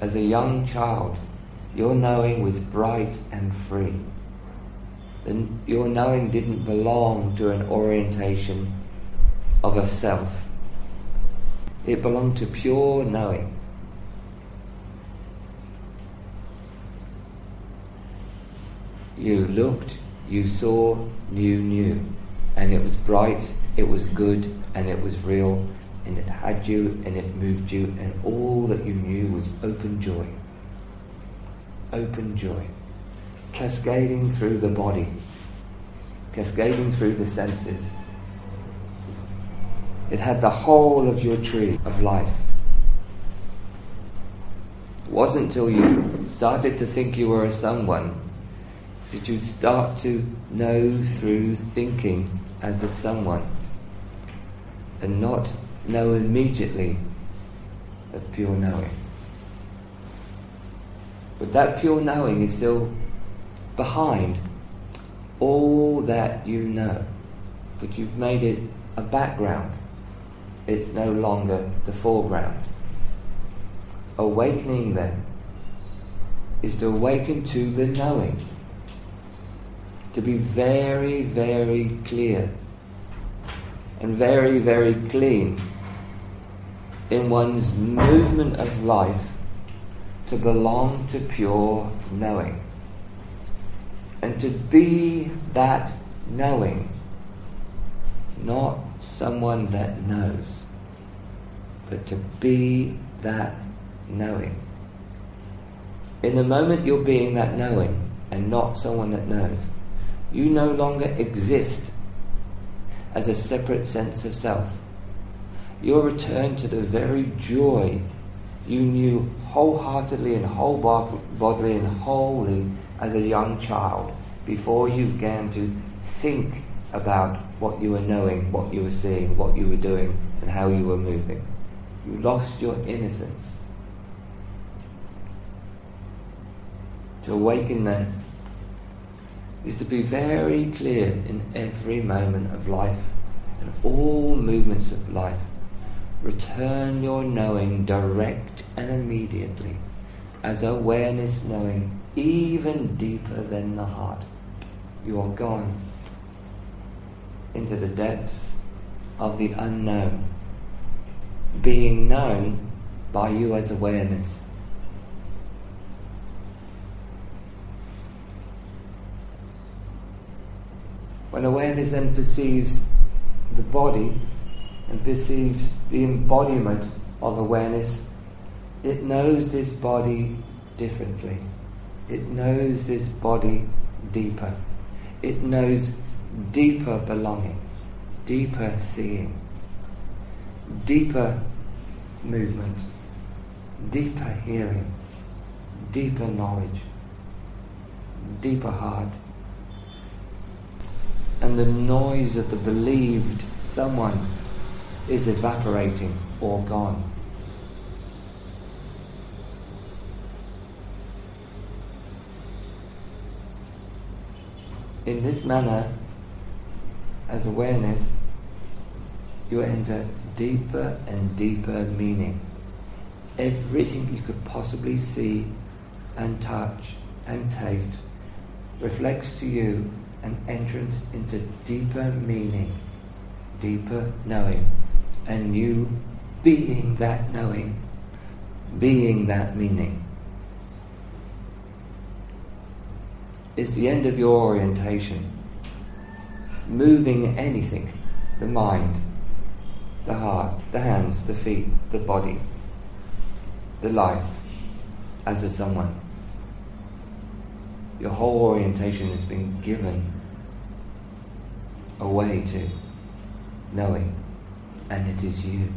as a young child, your knowing was bright and free. Your knowing didn't belong to an orientation of a self. It belonged to pure knowing. You looked, you saw, you knew. And it was bright, it was good, and it was real, and it had you, and it moved you, and all that you knew was open joy. Open joy. Cascading through the body, cascading through the senses. It had the whole of your tree of life. It wasn't until you started to think you were a someone did you start to know through thinking as a someone and not know immediately of pure knowing. But that pure knowing is still behind all that you know. But you've made it a background. It's no longer the foreground. Awakening then is to awaken to the knowing to be very, very clear and very, very clean in one's movement of life to belong to pure knowing. And to be that knowing, not someone that knows, but to be that knowing. In the moment you're being that knowing and not someone that knows, you no longer exist as a separate sense of self. You're returned to the very joy you knew wholeheartedly and wholeheartedly and wholly as a young child before you began to think about what you were knowing, what you were seeing, what you were doing, and how you were moving. You lost your innocence. To awaken then is to be very clear in every moment of life and all movements of life. Return your knowing direct and immediately as awareness knowing even deeper than the heart. You are gone into the depths of the unknown, being known by you as awareness. When awareness then perceives the body and perceives the embodiment of awareness, it knows this body differently. It knows this body deeper. It knows deeper belonging, deeper seeing, deeper movement, deeper hearing, deeper knowledge, deeper heart and the noise of the believed someone is evaporating or gone. In this manner, as awareness, you enter deeper and deeper meaning. Everything you could possibly see and touch and taste reflects to you an entrance into deeper meaning, deeper knowing, and you being that knowing, being that meaning. Is the end of your orientation. Moving anything, the mind, the heart, the hands, the feet, the body, the life, as a someone your whole orientation has been given away to knowing, and it is you.